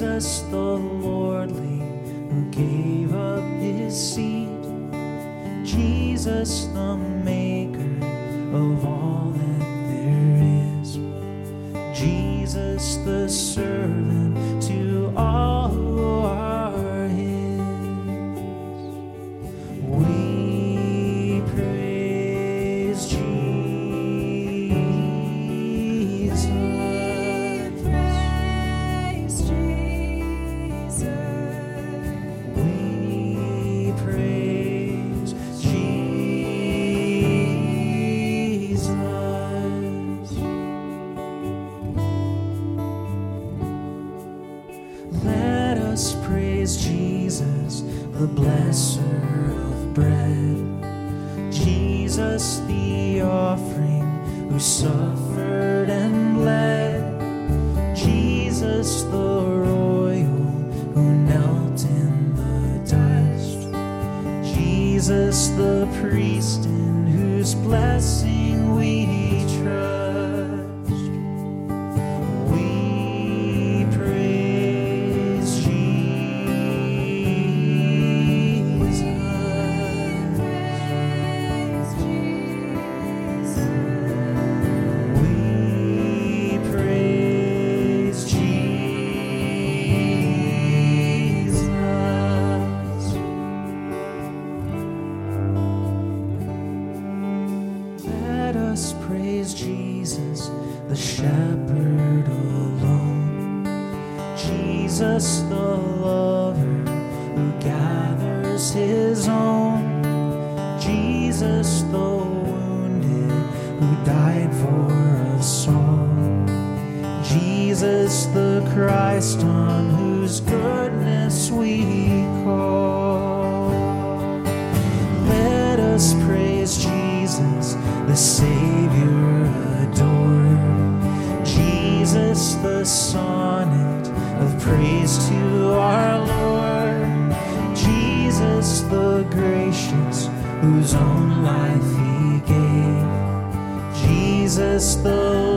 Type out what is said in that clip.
Jesus the lordly who gave up his seat. Jesus the maker of all that there is. Jesus the servant Let us praise Jesus, the blesser of bread. Jesus, the offering, who suffered and bled. Jesus, the royal, who knelt in the dust. Jesus, the priest, in whose blessing we trust. Alone. Jesus, the lover who gathers his own. Jesus, the wounded who died for us all. Jesus, the Christ on whose goodness we call. Let us praise Jesus, the Savior sonnet of praise to our Lord. Jesus, the gracious, whose own life he gave. Jesus, the